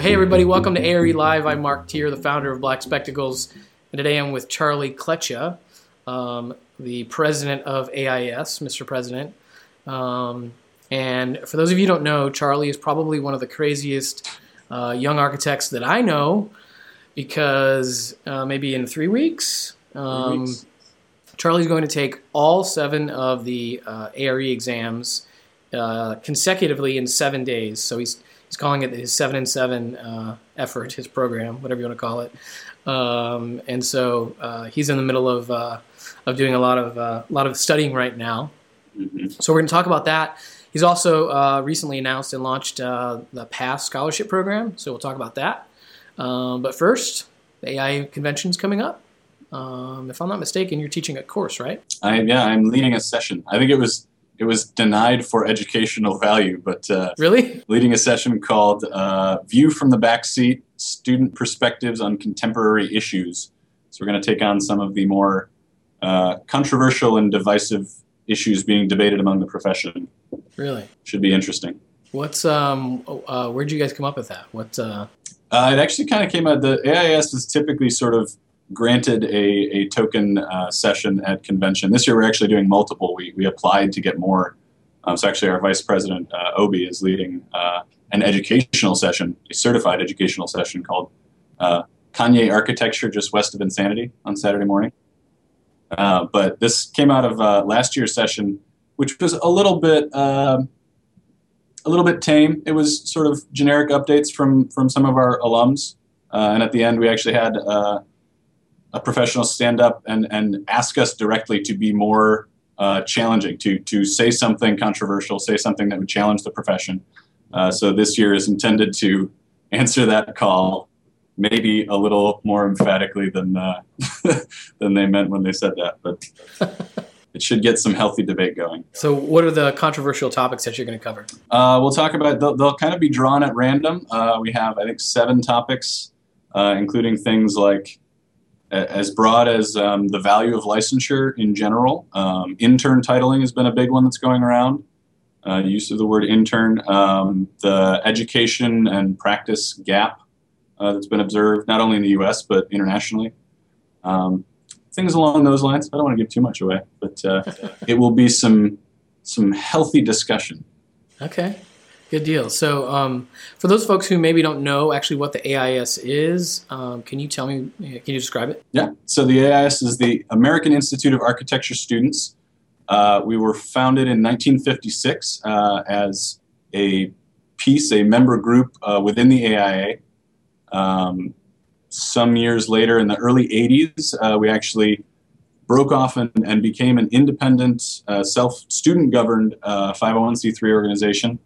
So, hey everybody, welcome to ARE Live. I'm Marc Teer, the founder of Black Spectacles, and today I'm with Charlie Klecha, um, the president of AIAS, Mr. President. Um, and for those of you who don't know, Charlie is probably one of the craziest uh, young architects that I know because uh, maybe in three weeks, um, weeks. Charlie's going to take all seven of the uh, ARE exams uh, consecutively in seven days. So he's he's calling it his seven and seven uh, effort, his program, whatever you want to call it. Um, and so uh, he's in the middle of uh, of doing a lot of uh, a lot of studying right now. Mhm. So we're going to talk about that. He's also uh, recently announced and launched uh, the PASS scholarship program. So we'll talk about that. Um, but first, the AIA convention's coming up. Um, if I'm not mistaken, you're teaching a course, right? I yeah, I'm leading a session. I think it was it was denied for educational value, but uh, Really? leading a session called uh, "View from the Backseat: Student Perspectives on Contemporary Issues." So we're going to take on some of the more uh, controversial and divisive issues being debated among the profession. Really? Should be interesting. What's um? Uh, where'd you guys come up with that? What? Uh, Uh, it actually kind of came out. The AIAS is typically sort of granted a, a token uh, session at convention. This year we're actually doing multiple. We, we applied to get more. Um, so actually, our vice president uh, Obi is leading uh, an educational session, a certified educational session called uh, Kanye Architecture, just west of Insanity, on Saturday morning. Uh, but this came out of uh, last year's session, which was a little bit. um a little bit tame. It was sort of generic updates from from some of our alums, and at the end we actually had a professional stand up and and ask us directly to be more uh, challenging, to to say something controversial, say something that would challenge the profession. Uh, so this year is intended to answer that call, maybe a little more emphatically than uh, than they meant when they said that, but. It should get some healthy debate going. so, what are the controversial topics that you're going to cover? Uh, we'll talk about. They'll, they'll kind of be drawn at random. Uh, we have, I think, seven topics, uh, including things like as broad as um, the value of licensure in general. Um, intern titling has been a big one that's going around. Uh, use of the word intern, um, the education and practice gap uh, that's been observed not only in the U.S. but internationally. Um, things along those lines. I don't want to give too much away, but uh, it will be some some healthy discussion. Okay, good deal. So, um, for those folks who maybe don't know actually what the AIAS is, um, can you tell me? Can you describe it? Yeah. So the AIAS is the American Institute of Architecture Students. Uh, we were founded in 1956 uh, as a piece, a member group uh, within the AIA. Um, some years later, in the early 80s, uh, we actually broke off and, and became an independent, uh, self student governed uh, 501c3 organization.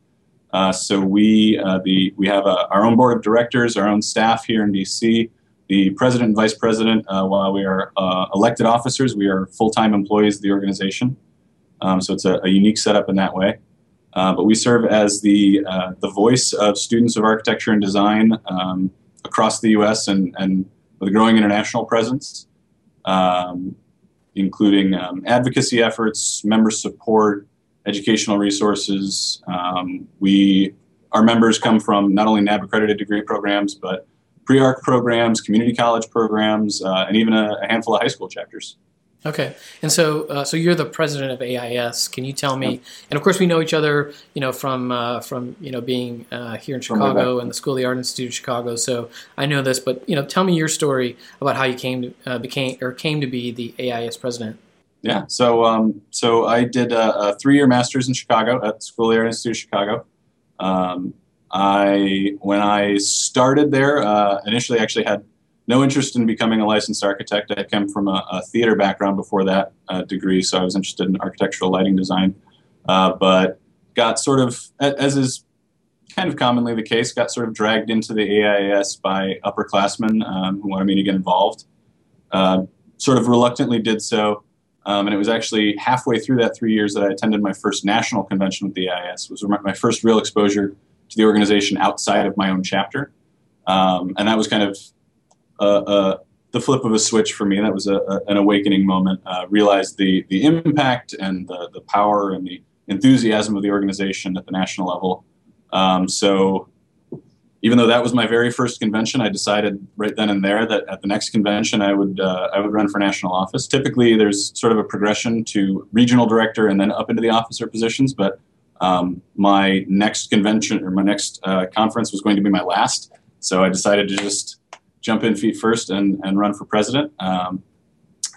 Uh, so we uh, the we have a, our own board of directors, our own staff here in DC the president and vice president, uh, while we are uh, elected officers, we are full time employees of the organization. Um, so it's a, a unique setup in that way. Uh, but we serve as the, uh, the voice of students of architecture and design um, across the US and, and with a growing international presence, um, including um, advocacy efforts, member support, educational resources. Um, we, our members come from not only NAAB accredited degree programs, but pre-arch programs, community college programs, uh, and even a, a handful of high school chapters. Okay, and so uh, so you're the president of AIAS. Can you tell me? And of course, we know each other, you know, from uh, from you know being uh, here in Chicago and the School of the Art Institute of Chicago. So I know this, but you know, tell me your story about how you came to uh, became or came to be the AIAS president. Yeah, so um, so I did a, a three-year master's in Chicago at School of the Art Institute of Chicago. Um, I when I started there, uh, initially actually had no interest in becoming a licensed architect. I came from a, a theater background before that uh, degree, so I was interested in architectural lighting design, uh, but got sort of, as is kind of commonly the case, got sort of dragged into the AIAS by upperclassmen um, who wanted me to get involved. Uh, sort of reluctantly did so, um, and it was actually halfway through that three years that I attended my first national convention with the AIAS. It was my, first real exposure to the organization outside of my own chapter, um, and that was kind of uh, uh, the flip of a switch for me. That was a, a, an awakening moment. Uh, realized the the impact and the the power and the enthusiasm of the organization at the national level. Um, so, even though that was my very first convention, I decided right then and there that at the next convention I would uh, I would run for national office. Typically, there's sort of a progression to regional director and then up into the officer positions. But um, my next convention or my next uh, conference was going to be my last, so I decided to just jump in feet first and, and run for president. Um,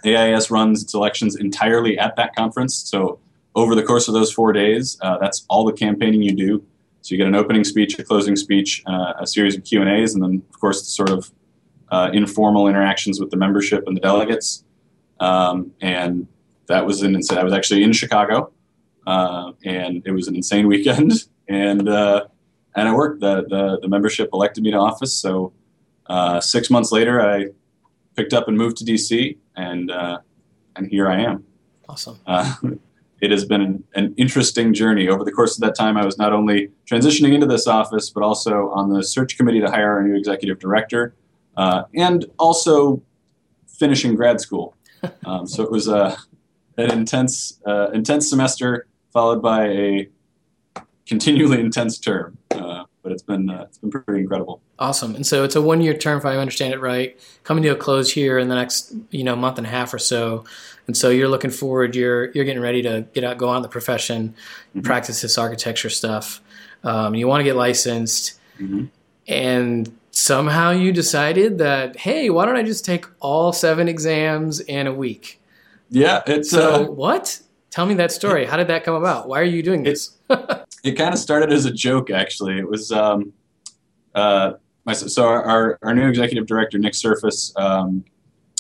AIAS runs its elections entirely at that conference, so over the course of those four days, uh, that's all the campaigning you do. So you get an opening speech, a closing speech, uh, a series of Q and A's, and then of course the sort of uh, informal interactions with the membership and the delegates. Um, and that was an insane. I was actually in Chicago, uh, and it was an insane weekend. And uh, and it worked. The, the, the membership elected me to office. So uh, six months later, I picked up and moved to DC, and uh, and here I am. Awesome it has been an, an, interesting journey. Over the course of that time, I was not only transitioning into this office, but also on the search committee to hire a new executive director, uh, and also finishing grad school. Um, so it was a, an intense, uh, intense semester followed by a continually intense term. Uh, but it's been uh, it's been pretty incredible. Awesome. And so it's a one year term, if I understand it right, coming to a close here in the next you know month and a half or so. And so you're looking forward. You're you're getting ready to get out, go on the profession, mm-hmm. practice this architecture stuff. Um, you want to get licensed, mm-hmm. and somehow you decided that hey, why don't I just take all seven exams in a week? Yeah, it's so uh, what? Tell me that story. How did that come about? Why are you doing this? it kind of started as a joke, actually. It was um, uh, my, so our, our new executive director, Nick Serfass, um,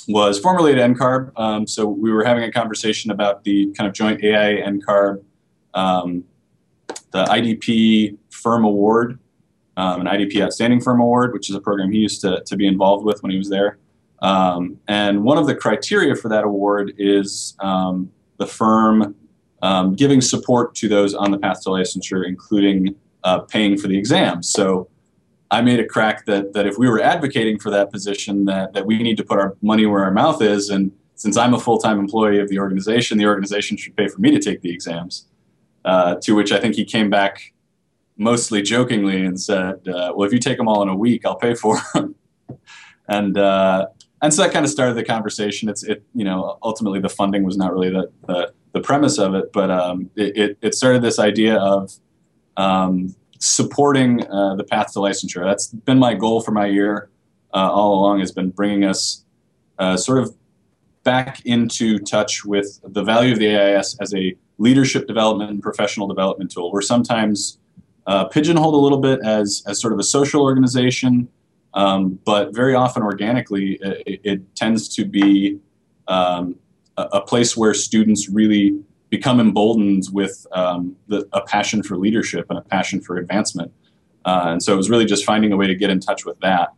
was formerly at NCARB. Um, so we were having a conversation about the kind of joint AIA NCARB, um, the IDP Firm Award, um, an IDP Outstanding Firm Award, which is a program he used to, to be involved with when he was there. Um, and one of the criteria for that award is um, the firm um, giving support to those on the path to licensure, including uh, paying for the exams. So I made a crack that that if we were advocating for that position, that that we need to put our money where our mouth is, and since I'm a full time employee of the organization, the organization should pay for me to take the exams. Uh, to which I think he came back mostly jokingly and said, uh, "Well, if you take them all in a week, I'll pay for them." and uh, and so that kind of started the conversation. It's it you know ultimately the funding was not really the the, the premise of it, but um, it, it started this idea of um, supporting uh, the path to licensure. That's been my goal for my year uh, all along. Has been bringing us uh, sort of back into touch with the value of the AIAS as a leadership development and professional development tool. We're sometimes uh, pigeonholed a little bit as as sort of a social organization um, but very often, organically, it, it tends to be um, a, a, place where students really become emboldened with um, the, a passion for leadership and a passion for advancement. Uh, and so it was really just finding a way to get in touch with that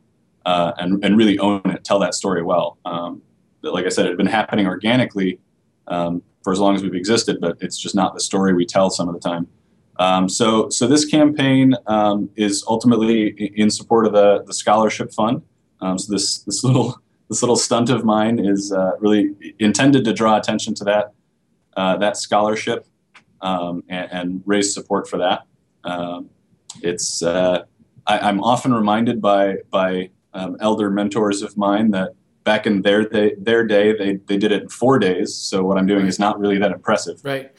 uh, and, and really own it, tell that story well. Um, like I said, it had been happening organically um, for as long as we've existed, but it's just not the story we tell some of the time. Um, so, so this campaign um, is ultimately in support of the, the scholarship fund. Um, so this this little this little stunt of mine is uh, really intended to draw attention to that uh, that scholarship um, and, and, raise support for that. Um, it's uh, I, am often reminded by by um, elder mentors of mine that back in their day, their day they, they did it in four days. So what I'm doing is not really that impressive. Right.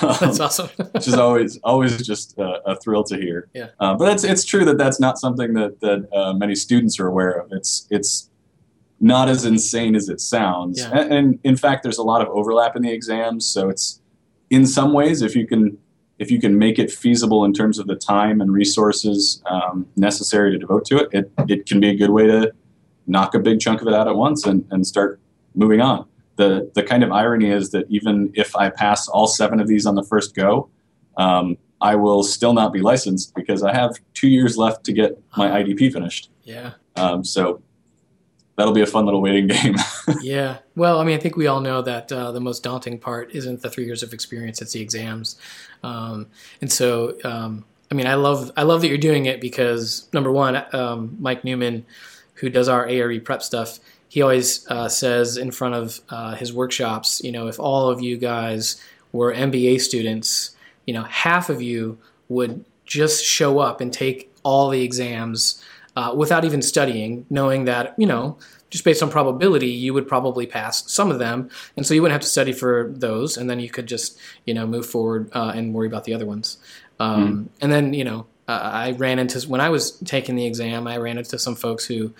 That's awesome. which is always always just a thrill to hear. Yeah. Uh, but it's it's true that that's not something that that uh, many students are aware of. It's it's not as insane as it sounds. Yeah. And, and, in fact, there's a lot of overlap in the exams. So it's in some ways, if you can if you can make it feasible in terms of the time and resources um, necessary to devote to it, it it can be a good way to knock a big chunk of it out at once and, and start moving on the the kind of irony is that even if I pass all seven of these on the first go, um, I will still not be licensed because I have two years left to get my IDP finished. Yeah. Um, so that'll be a fun little waiting game. yeah. Well, I mean, I think we all know that uh, the most daunting part isn't the three years of experience; it's the exams. Um, and so, um, I mean, I love I love that you're doing it because number one, um, Mike Newman, who does our ARE prep stuff he always uh, says in front of uh, his workshops, you know, if all of you guys were MBA students, you know, half of you would just show up and take all the exams uh, without even studying, knowing that you know just based on probability, you would probably pass some of them, and so you wouldn't have to study for those, and then you could just you know move forward uh, and worry about the other ones. Um, mm. And then you know uh, I ran into when I was taking the exam, I ran into some folks who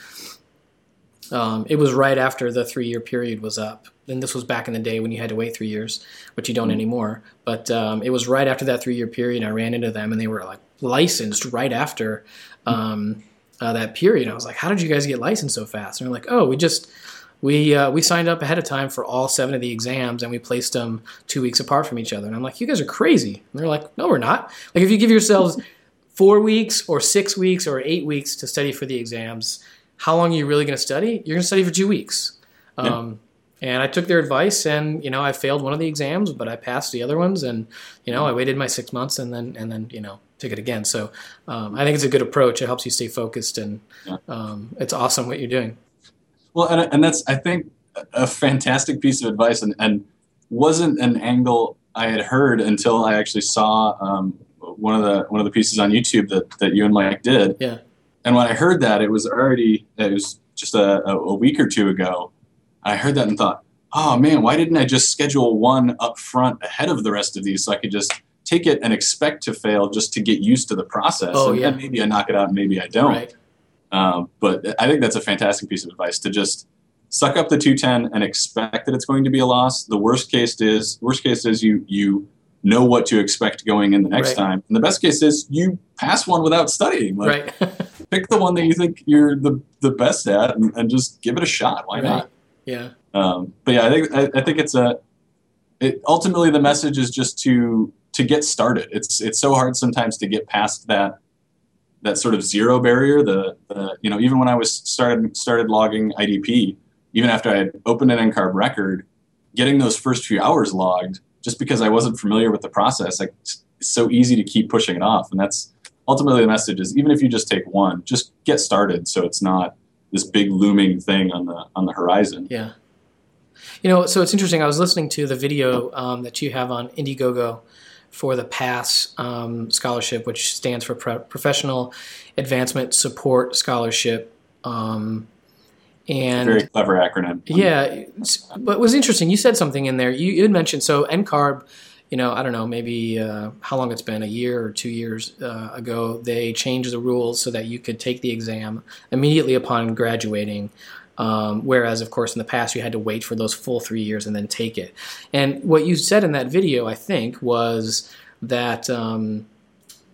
um, it was right after the three year period was up. And this was back in the day when you had to wait three years, which you don't mm. anymore. But um, it was right after that three year period. I ran into them and they were like licensed right after um, uh, that period. I was like, how did you guys get licensed so fast? And they're like, oh, we just we uh, we signed up ahead of time for all seven of the exams and we placed them two weeks apart from each other. And I'm like, you guys are crazy. And they're like, no, we're not. Like if you give yourselves four weeks or six weeks or eight weeks to study for the exams, how long are you really going to study? You're going to study for two weeks. Um, And I took their advice, and you know, I failed one of the exams, but I passed the other ones, and you know, I waited my six months, and then and then you know, took it again. So um, I think it's a good approach. It helps you stay focused, and yeah. um, it's awesome what you're doing. Well, and, and that's I think a fantastic piece of advice, and, and wasn't an angle I had heard until I actually saw um, one of the one of the pieces on YouTube that that you and Mike did. Yeah. And when I heard that, it was already it was just a, a week or two ago. I heard that and thought, oh man, why didn't I just schedule one up front ahead of the rest of these so I could just take it and expect to fail just to get used to the process. Oh, and yeah. maybe I knock it out and maybe I don't. Right. Um, but I think that's a fantastic piece of advice to just suck up the 210 and expect that it's going to be a loss. The worst case is worst case is you you know what to expect going in the next right. time. And the best case is you pass one without studying. Like, right. pick the one that you think you're the, the best at and, and just give it a shot. Why right. not? Yeah. Um, but yeah, I think I, I think it's a. It, ultimately, the message is just to to get started. It's it's so hard sometimes to get past that that sort of zero barrier. The, the you know even when I was started started logging IDP, even after I had opened an NCARB record, getting those first few hours logged just because I wasn't familiar with the process, like it's so easy to keep pushing it off. And that's ultimately the message is even if you just take one, just get started so it's not this big looming thing on the on the horizon. Yeah. You know, so it's interesting. I was listening to the video um, that you have on Indiegogo for the PASS um, scholarship, which stands for Pro- Professional Advancement Support Scholarship. Um, and very clever acronym. Yeah, but it was interesting. You said something in there. You, you had mentioned so NCARB. You know, I don't know, maybe uh, how long it's been, a year or two years uh, ago, they changed the rules so that you could take the exam immediately upon graduating. Um, whereas, of course, in the past, you had to wait for those full three years and then take it. And what you said in that video, I think, was that um,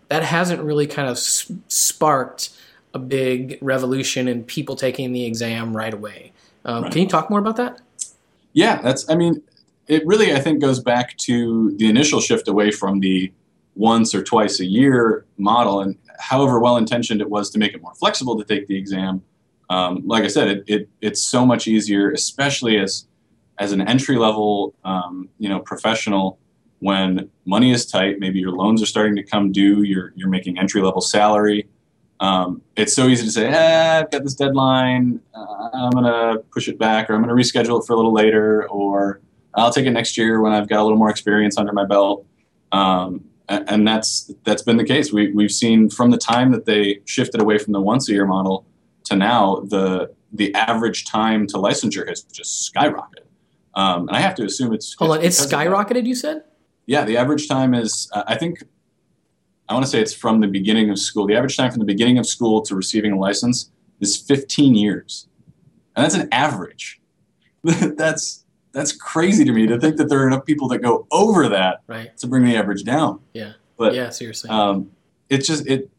that hasn't really kind of sparked a big revolution in people taking the exam right away. Um, right. Can you talk more about that? Yeah, that's. I mean, it really I think goes back to the initial shift away from the once or twice a year model, and however well intentioned it was to make it more flexible to take the exam. Um, like I said, it, it, it's so much easier, especially as as an entry level um, you know professional when money is tight. Maybe your loans are starting to come due. You're you're making entry level salary um, it's so easy to say, eh, I've got this deadline. Uh, I'm going to push it back, or I'm going to reschedule it for a little later, or I'll take it next year when I've got a little more experience under my belt. Um, and that's that's been the case. We, we've seen from the time that they shifted away from the once a year model to now, the the average time to licensure has just skyrocketed. Um, and I have to assume it's hold it's on, it's skyrocketed. You said? Yeah, the average time is uh, I think I want to say it's from the beginning of school. The average time from the beginning of school to receiving a license is 15 years. And that's an average. that's that's crazy to me to think that there are enough people that go over that right. to bring the average down. Yeah. But yeah, seriously. Um, it's just it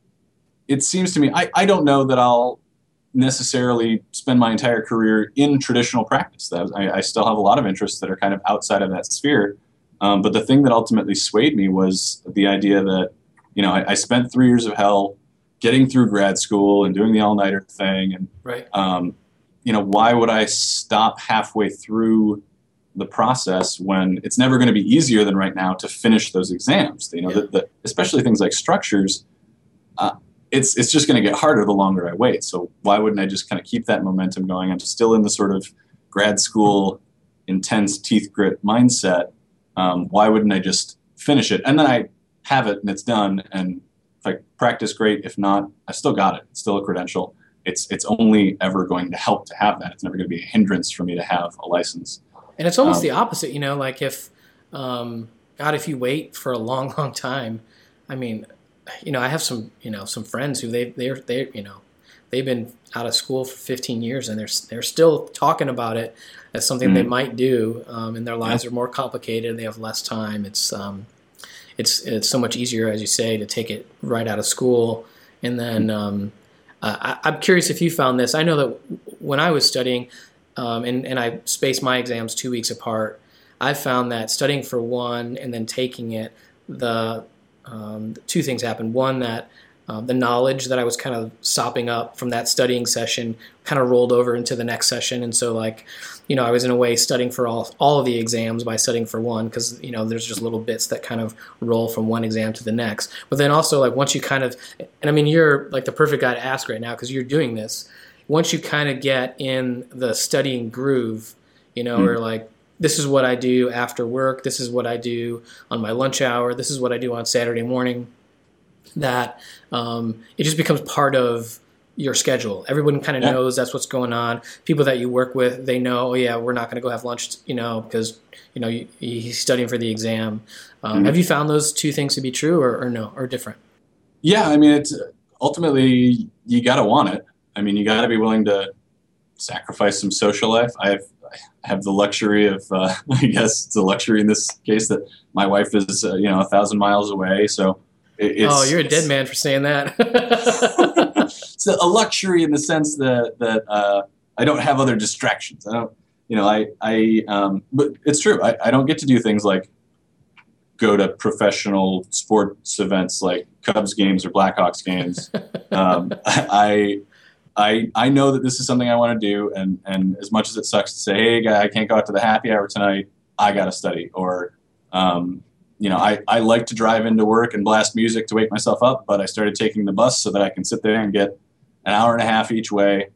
it seems to me I, I don't know that I'll necessarily spend my entire career in traditional practice. I, I still have a lot of interests that are kind of outside of that sphere. Um, but the thing that ultimately swayed me was the idea that you know, I, I, spent three years of hell getting through grad school and doing the all nighter thing. And, right. um, you know, why would I stop halfway through the process when it's never going to be easier than right now to finish those exams? You know, yeah. the, the, especially things like structures. Uh, it's it's just going to get harder the longer I wait. So why wouldn't I just kind of keep that momentum going? I'm still in the sort of grad school intense teeth grit mindset. Um, why wouldn't I just finish it? And then I have it and it's done and if I practice great. If not, I still got it. It's still a credential. It's it's only ever going to help to have that. It's never going to be a hindrance for me to have a license. And it's almost um, the opposite, you know. Like if, um, God, if you wait for a long, long time, I mean, you know, I have some, you know, some friends who they they're they you know, they've been out of school for 15 years and they're they're still talking about it as something mm-hmm. they might do, um, and their lives yeah. are more complicated. They have less time. It's um, it's it's so much easier, as you say, to take it right out of school. And then um, uh, I, am curious if you found this. I know that when I was studying, um, and and I spaced my exams two weeks apart. I found that studying for one and then taking it, the um, two things happened. One that um, the knowledge that I was kind of sopping up from that studying session kind of rolled over into the next session, and so like, you know, I was in a way studying for all all of the exams by studying for one because you know there's just little bits that kind of roll from one exam to the next. But then also like once you kind of, and I mean you're like the perfect guy to ask right now because you're doing this. Once you kind of get in the studying groove, you know, mm. or like this is what I do after work. This is what I do on my lunch hour. This is what I do on Saturday morning that um, it just becomes part of your schedule. Everyone kind of yeah. knows that's what's going on. People that you work with, they know, oh yeah, we're not going to go have lunch, you know, because you know you, he's studying for the exam. Um, mm-hmm. Have you found those two things to be true, or, or no, or different? Yeah, I mean, it's ultimately you got to want it. I mean, you got to be willing to sacrifice some social life. I have I have the luxury of, uh, I guess it's a luxury in this case that my wife is, uh, you know, a thousand miles away, so it's, oh, you're a dead man for saying that. it's a luxury in the sense that that uh, I don't have other distractions. I don't, you know, I I um, but it's true. I, I don't get to do things like go to professional sports events like Cubs games or Blackhawks games. um, I, I I know that this is something I want to do, and and as much as it sucks to say, hey, guy, I can't go out to the happy hour tonight. I got to study, or um, you know, I, I like to drive into work and blast music to wake myself up, but I started taking the bus so that I can sit there and get an hour and a half each way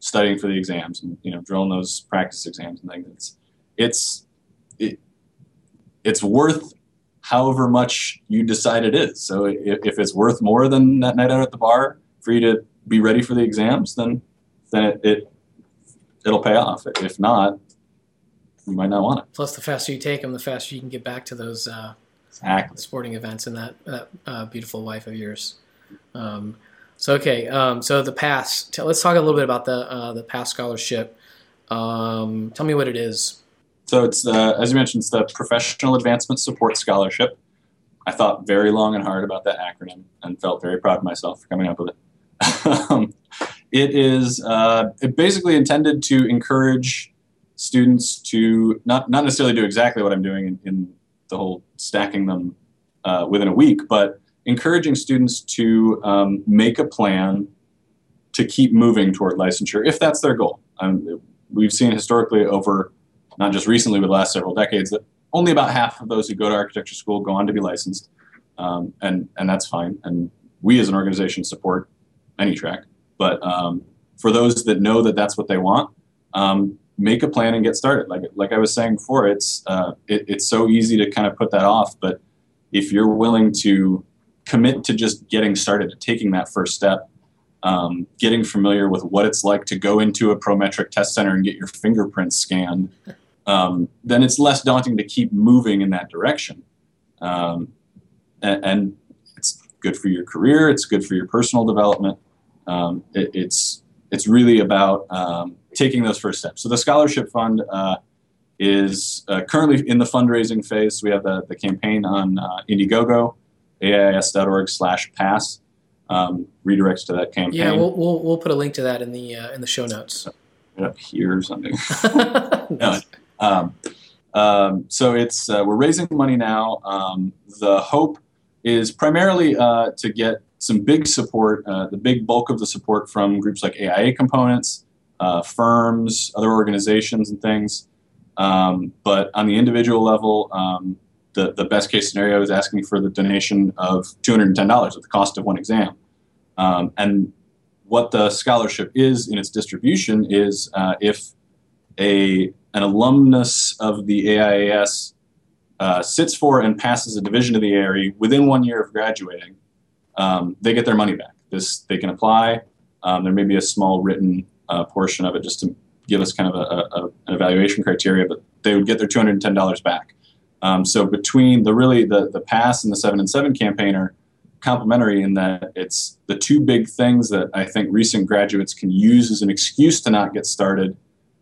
studying for the exams and, you know, drilling those practice exams and things. It's, it's, it, it's worth however much you decide it is. So if, if it's worth more than that night out at the bar for you to be ready for the exams, then, then it, it it'll pay off. If not, you might not want it. Plus, the faster you take them, the faster you can get back to those uh, exactly. sporting events and that, that uh, beautiful wife of yours. Um, so okay, um, so the pass. let's talk a little bit about the uh, the pass scholarship. Um, tell me what it is. So it's uh, as you mentioned, it's the Professional Advancement Support Scholarship. I thought very long and hard about that acronym and felt very proud of myself for coming up with it. Um, it is uh, it basically intended to encourage students to not not necessarily do exactly what I'm doing in, in the whole stacking them uh, within a week, but encouraging students to um, make a plan to keep moving toward licensure if that's their goal. Um, we've seen historically over not just recently but the last several decades that only about half of those who go to architecture school go on to be licensed, um, and and that's fine. And we as an organization support any track, but um, for those that know that that's what they want, um, make a plan and get started. Like like I was saying before, it's uh, it, it's so easy to kind of put that off, but if you're willing to commit to just getting started, to taking that first step, um, getting familiar with what it's like to go into a Prometric test center and get your fingerprints scanned, um, then it's less daunting to keep moving in that direction. Um, and, and, it's good for your career. It's good for your personal development. Um, it, it's it's really about um, taking those first steps. So the scholarship fund uh, is uh, currently in the fundraising phase. We have the, the campaign on uh, Indiegogo, AIAS.org slash pass. Um, redirects to that campaign. Yeah, we'll, we'll, we'll put a link to that in the uh, in the show notes. up here or something. no, um, um, so it's uh, we're raising money now. Um, the hope is primarily uh, to get some big support, uh, the big bulk of the support from groups like AIA components, uh, firms, other organizations, and things. Um, but on the individual level, um, the, the best case scenario is asking for the donation of $210 at the cost of one exam. Um, and what the scholarship is in its distribution is uh, if a, an alumnus of the AIAS uh, sits for and passes a division of the ARE within one year of graduating, um, they get their money back. This they can apply. Um, there may be a small written uh, portion of it just to give us kind of a, a, an evaluation criteria, but they would get their $210 back. Um, so between the really the the pass and the seven and seven campaign are complementary in that it's the two big things that I think recent graduates can use as an excuse to not get started,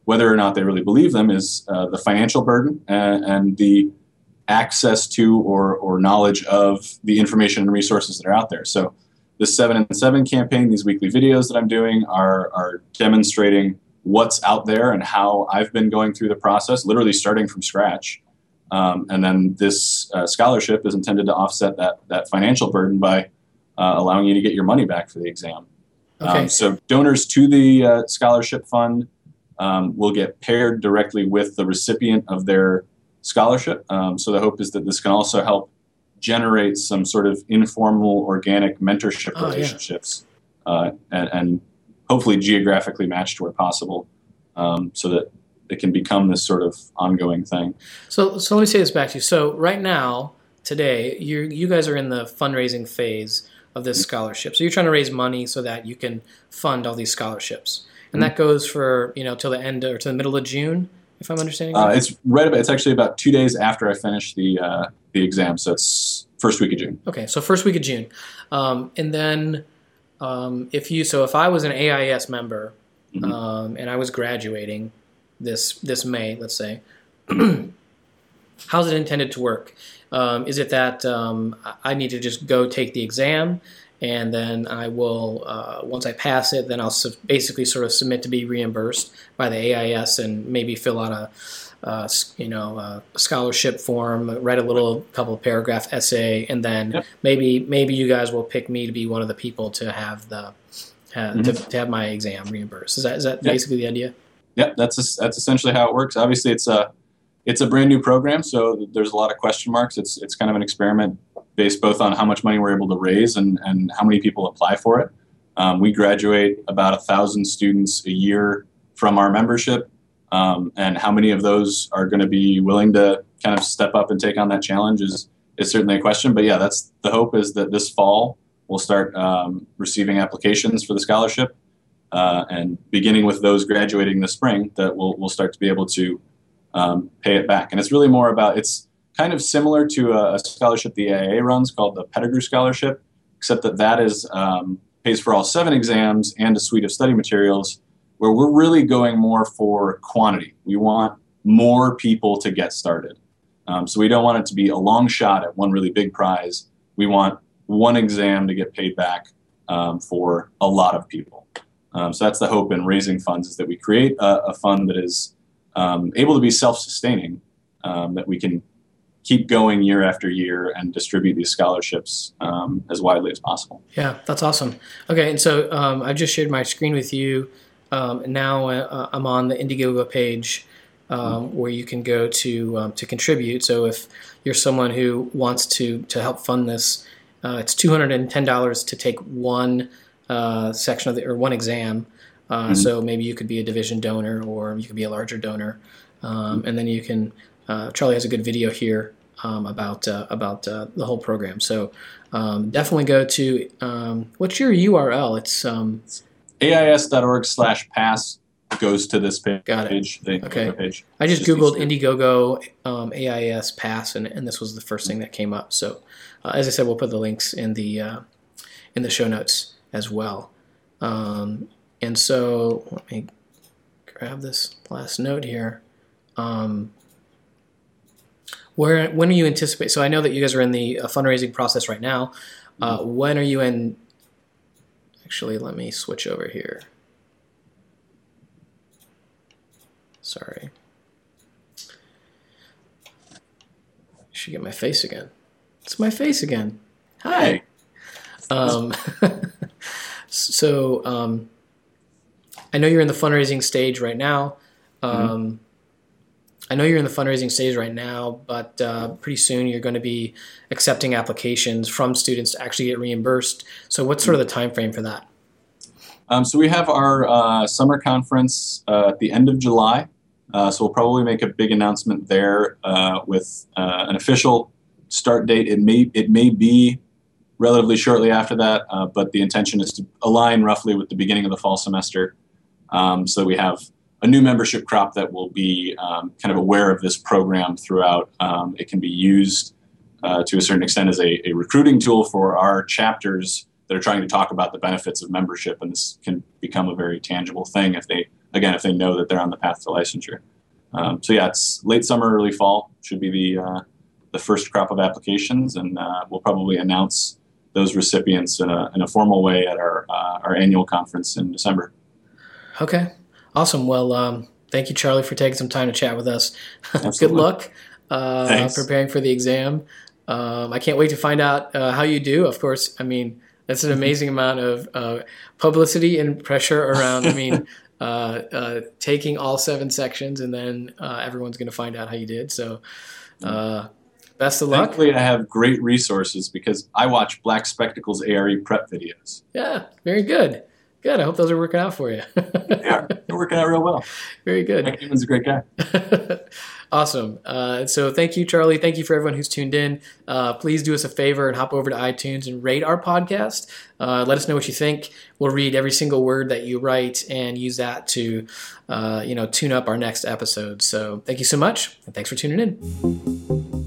whether or not they really believe them, is uh, the financial burden and, and, the access to or, or knowledge of the information and resources that are out there. So the seven and seven campaign, these weekly videos that I'm doing are, are demonstrating what's out there and how I've been going through the process, literally starting from scratch. Um, and then this uh, scholarship is intended to offset that, that financial burden by uh, allowing you to get your money back for the exam. Okay. Um, so donors to the uh, scholarship fund um, will get paired directly with the recipient of their scholarship. Um, so the hope is that this can also help generate some sort of informal, organic mentorship oh, relationships, yeah. uh, and, and, hopefully geographically matched where possible, um, so that it can become this sort of ongoing thing. So, so let me say this back to you. So right now, today, you you guys are in the fundraising phase of this scholarship. So you're trying to raise money so that you can fund all these scholarships, and mm-hmm. that goes for you know till the end or to the middle of June, if I'm understanding. Uh, it's right about. It's actually about two days after I finish the uh, the exam, so it's first week of June. Okay, so first week of June, um, and then um, if you so if I was an AIAS member mm-hmm. um, and I was graduating this this May, let's say, how's it intended to work? Um, is it that um, I need to just go take the exam and then I will uh, once I pass it, then I'll su- basically sort of submit to be reimbursed by the AIAS and maybe fill out a uh, you know, a scholarship form, write a little couple of paragraph essay, and then yep. maybe maybe you guys will pick me to be one of the people to have the uh, mm-hmm. to, to, have my exam reimbursed. Is that is that yep. basically the idea? Yep, that's a, that's essentially how it works. Obviously, it's a it's a brand new program, so there's a lot of question marks. It's it's kind of an experiment based both on how much money we're able to raise and and how many people apply for it. Um, we graduate about a thousand students a year from our membership um, and how many of those are going to be willing to kind of step up and take on that challenge is is certainly a question. But yeah, that's the hope is that this fall we'll start um, receiving applications for the scholarship, uh, and beginning with those graduating this spring, that we'll we'll start to be able to um, pay it back. And it's really more about it's kind of similar to a, a scholarship the AIA runs called the Pettigrew Scholarship, except that that is um, pays for all seven exams and a suite of study materials where we're really going more for quantity. We want more people to get started. Um, so we don't want it to be a long shot at one really big prize. We want one exam to get paid back um, for a lot of people. Um, so that's the hope in raising funds is that we create a, a fund that is um, able to be self-sustaining, um, that we can keep going year after year and distribute these scholarships um, as widely as possible. Yeah, that's awesome. Okay, and so I've just shared my screen with you. Um, now uh, I'm on the Indiegogo page um, where you can go to um, to contribute. So if you're someone who wants to to help fund this, uh, it's two hundred and ten dollars to take one uh, section of the or one exam. Uh, mm-hmm. So maybe you could be a division donor or you could be a larger donor, um, and then you can. Uh, Charlie has a good video here um, about uh, about the whole program. So um, definitely go to what's your URL? It's aias.org slash pass goes to this page. Got it. The okay. Page. I just, just Googled Indiegogo um, AIAS pass, and, and this was the first thing that came up. So, uh, as I said, we'll put the links in the uh, in the show notes as well. Um, and so, let me grab this last note here. Um, where when are you anticipate? So I know that you guys are in the uh, fundraising process right now. Uh, mm-hmm. when are you in Actually, let me switch over here. Sorry. I should get my face again. It's my face again. Hi. Um, so um, I know you're in the fundraising stage right now. Mm-hmm. Um, mm-hmm. I know you're in the fundraising stage right now, but uh, pretty soon you're going to be accepting applications from students to actually get reimbursed. So, what's sort of the time frame for that? Um, so we have our uh, summer conference uh, at the end of July. Uh, so we'll probably make a big announcement there uh, with uh, an official start date. It may it may be relatively shortly after that, but the intention is to align roughly with the beginning of the fall semester. Um, so we have a new membership crop that will be um, kind of aware of this program throughout. Um, it can be used uh, to a certain extent as a, a, recruiting tool for our chapters that are trying to talk about the benefits of membership, and this can become a very tangible thing if they, again, if they know that they're on the path to licensure. Um, so yeah, it's late summer, early fall should be the uh, the first crop of applications, and uh, we'll probably announce those recipients in a, in a formal way at our uh, our annual conference in December. Okay, awesome. Well, um, thank you, Charlie, for taking some time to chat with us. Good luck uh, preparing for the exam. Um, I can't wait to find out uh, how you do. Of course, I mean that's an amazing amount of uh, publicity and pressure around. I mean. Uh, uh, taking all seven sections, and then uh, everyone's going to find out how you did. So, Best of luck. Thankfully, I have great resources because I watch Black Spectacles ARE prep videos. Yeah, very good. Good. I hope those are working out for you. yeah, they're working out real well. Very good. Mike Newman's a great guy. awesome. Uh, so thank you, Charlie. Thank you for everyone who's tuned in. Uh, please do us a favor and hop over to iTunes and rate our podcast. Uh, let us know what you think. We'll read every single word that you write and use that to, uh, you know, tune up our next episode. So thank you so much, and thanks for tuning in.